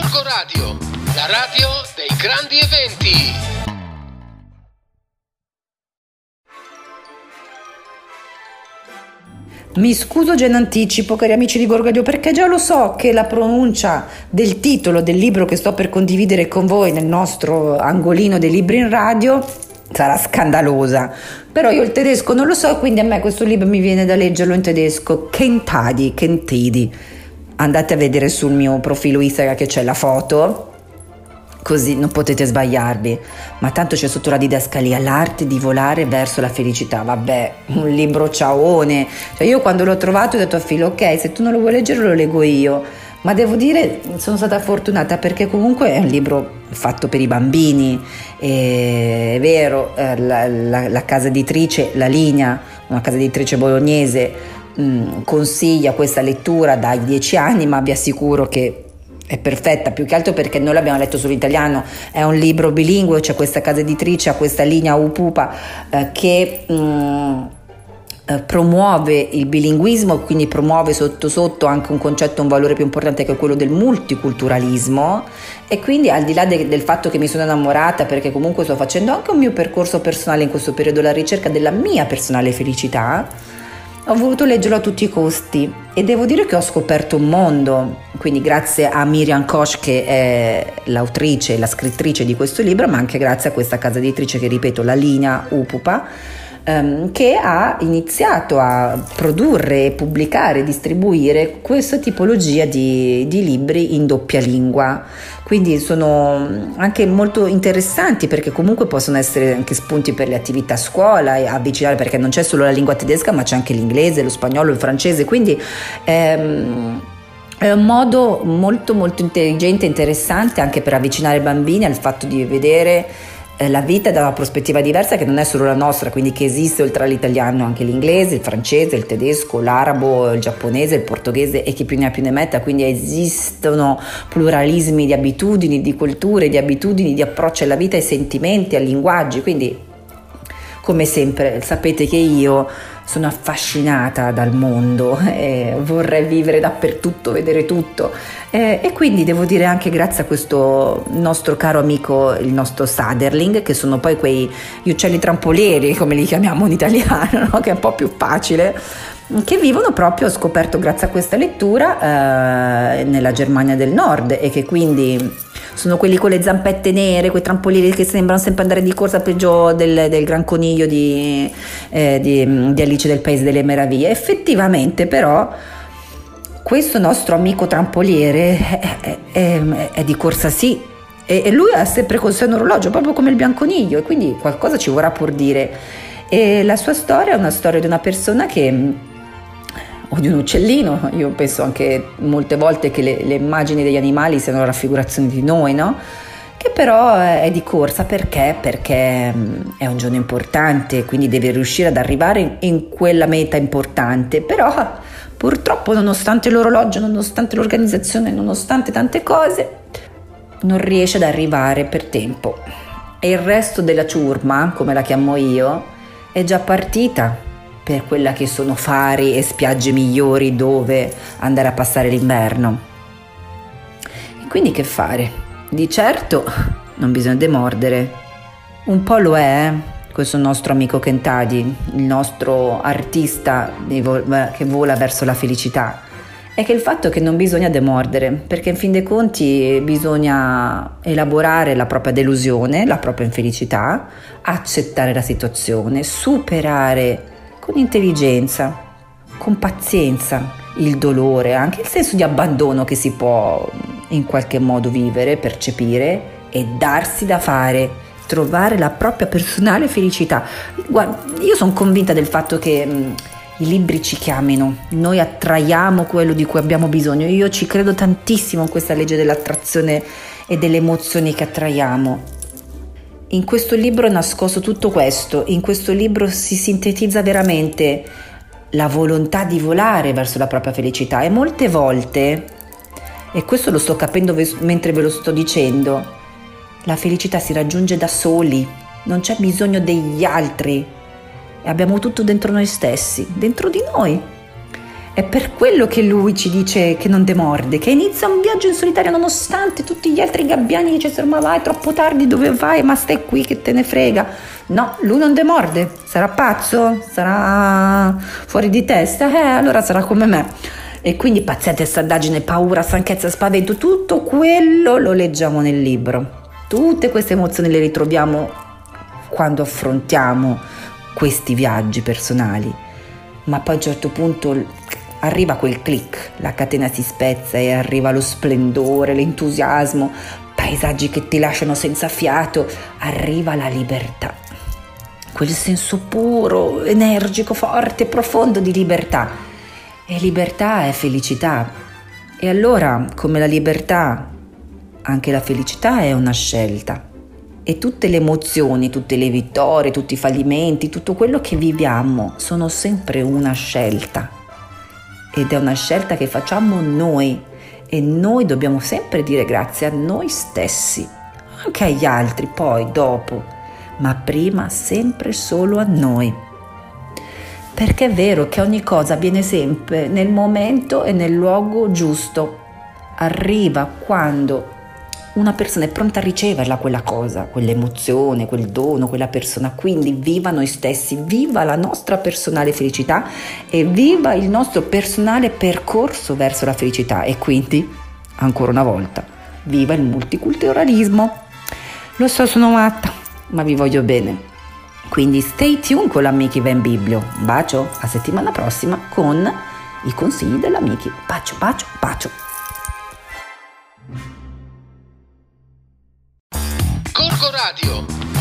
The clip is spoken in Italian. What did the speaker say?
Gorgo Radio, la radio dei grandi eventi. Mi scuso già in anticipo, cari amici di Gorgadio, perché già lo so che la pronuncia del titolo del libro che sto per condividere con voi nel nostro angolino dei libri in radio sarà scandalosa. Però io il tedesco non lo so, quindi a me questo libro mi viene da leggerlo in tedesco. Kentadi, Kentidi. Andate a vedere sul mio profilo Instagram che c'è la foto così non potete sbagliarvi. Ma tanto c'è sotto la didascalia l'arte di volare verso la felicità. Vabbè, un libro ciaone. Cioè io quando l'ho trovato ho detto a Filo, ok, se tu non lo vuoi leggere lo leggo io. Ma devo dire, sono stata fortunata perché comunque è un libro fatto per i bambini, è vero, eh, la, la, la casa editrice, la linea, una casa editrice bolognese, mm, consiglia questa lettura dai dieci anni, ma vi assicuro che è perfetta, più che altro perché noi l'abbiamo letto solo in italiano, è un libro bilingue, c'è questa casa editrice, ha questa linea UPUPA eh, che mh, mm, eh, promuove il bilinguismo, quindi promuove sotto sotto anche un concetto, un valore più importante che è quello del multiculturalismo. E quindi al di là de- del fatto che mi sono innamorata perché comunque sto facendo anche un mio percorso personale in questo periodo, la ricerca della mia personale felicità, ho voluto leggerlo a tutti i costi e devo dire che ho scoperto un mondo, quindi grazie a Miriam Koch che è l'autrice e la scrittrice di questo libro, ma anche grazie a questa casa editrice che ripeto, la linea Upupa, ehm, che ha iniziato a produrre, pubblicare, distribuire questa tipologia di, di libri in doppia lingua. Quindi sono anche molto interessanti perché comunque possono essere anche spunti per le attività a scuola e avvicinare perché non c'è solo la lingua tedesca ma c'è anche l'inglese, lo spagnolo, il francese, quindi ehm, è un modo molto molto intelligente e interessante anche per avvicinare i bambini al fatto di vedere eh, la vita da una prospettiva diversa che non è solo la nostra, quindi che esiste oltre all'italiano anche l'inglese, il francese, il tedesco, l'arabo, il giapponese, il portoghese e chi più ne ha più ne metta, quindi esistono pluralismi di abitudini, di culture, di abitudini, di approccio alla vita, ai sentimenti, ai linguaggi, quindi come sempre sapete che io sono affascinata dal mondo, eh, vorrei vivere dappertutto, vedere tutto eh, e quindi devo dire anche grazie a questo nostro caro amico, il nostro Saderling, che sono poi quei gli uccelli trampolieri, come li chiamiamo in italiano, no? che è un po' più facile che vivono proprio, ho scoperto grazie a questa lettura, eh, nella Germania del Nord e che quindi sono quelli con le zampette nere, quei trampolini che sembrano sempre andare di corsa peggio del, del gran coniglio di, eh, di, di Alice del Paese delle Meraviglie. Effettivamente però questo nostro amico trampoliere è, è, è di corsa sì e, lui ha sempre con sé un orologio proprio come il bianconiglio e quindi qualcosa ci vorrà pur dire e la sua storia è una storia di una persona che o di un uccellino, io penso anche molte volte che le, le immagini degli animali siano raffigurazioni di noi, no? che però è di corsa perché? Perché mm, è un giorno importante, quindi deve riuscire ad arrivare in quella meta importante, però Purtroppo, nonostante l'orologio, nonostante l'organizzazione, nonostante tante cose, non riesce ad arrivare per tempo. E il resto della ciurma, come la chiamo io, è già partita per quella che sono fari e spiagge migliori dove andare a passare l'inverno. E quindi che fare? Di certo non bisogna demordere. Un po' lo è, eh? questo nostro amico Kentadi, il nostro artista che vola verso la felicità, è che il fatto è che non bisogna demordere, perché in fin dei conti bisogna elaborare la propria delusione, la propria infelicità, accettare la situazione, superare con intelligenza, con pazienza il dolore, anche il senso di abbandono che si può in qualche modo vivere, percepire e darsi da fare trovare la propria personale felicità. Guarda, io sono convinta del fatto che mh, mm, i libri ci chiamino, noi attraiamo quello di cui abbiamo bisogno. Io ci credo tantissimo in questa legge dell'attrazione e delle emozioni che attraiamo. In questo libro è nascosto tutto questo, in questo libro si sintetizza veramente la volontà di volare verso la propria felicità e molte volte, e questo lo sto capendo mentre ve lo sto dicendo, la felicità si raggiunge da soli, non c'è bisogno degli altri. E abbiamo tutto dentro noi stessi, dentro di noi. È per quello che lui ci dice che non demorde, che inizia un viaggio in solitario nonostante tutti gli altri gabbiani dicessero ma vai troppo tardi dove vai, ma stai qui che te ne frega. No, lui non demorde, sarà pazzo, sarà fuori di testa, eh allora sarà come me. E quindi paziente, standagine, paura, stanchezza, spavento, tutto quello lo leggiamo nel libro. Tutte queste emozioni le ritroviamo quando affrontiamo questi viaggi personali. Ma poi a un certo punto arriva quel click, la catena si spezza e arriva lo splendore, l'entusiasmo, paesaggi che ti lasciano senza fiato, arriva la libertà. Quel senso puro, energico, forte, profondo di libertà e libertà è felicità. E allora, come la libertà, anche la felicità è una scelta. E tutte le emozioni, tutte le vittorie, tutti i fallimenti, tutto quello che viviamo sono sempre una scelta. Ed è una scelta che facciamo noi. E noi dobbiamo sempre dire grazie a noi stessi, anche agli altri poi, dopo, ma prima sempre solo a noi perché è vero che ogni cosa avviene sempre nel momento e nel luogo giusto. Arriva quando una persona è pronta a riceverla quella cosa, quell'emozione, quel dono, quella persona. Quindi viva noi stessi, viva la nostra personale felicità e viva il nostro personale percorso verso la felicità e quindi, ancora una volta, viva il multiculturalismo. Lo so, sono matta, ma vi voglio bene. Quindi stay tuned con l'Amici Va in Biblio. Un bacio, a settimana prossima con i consigli dell'Amici. Bacio, bacio, bacio.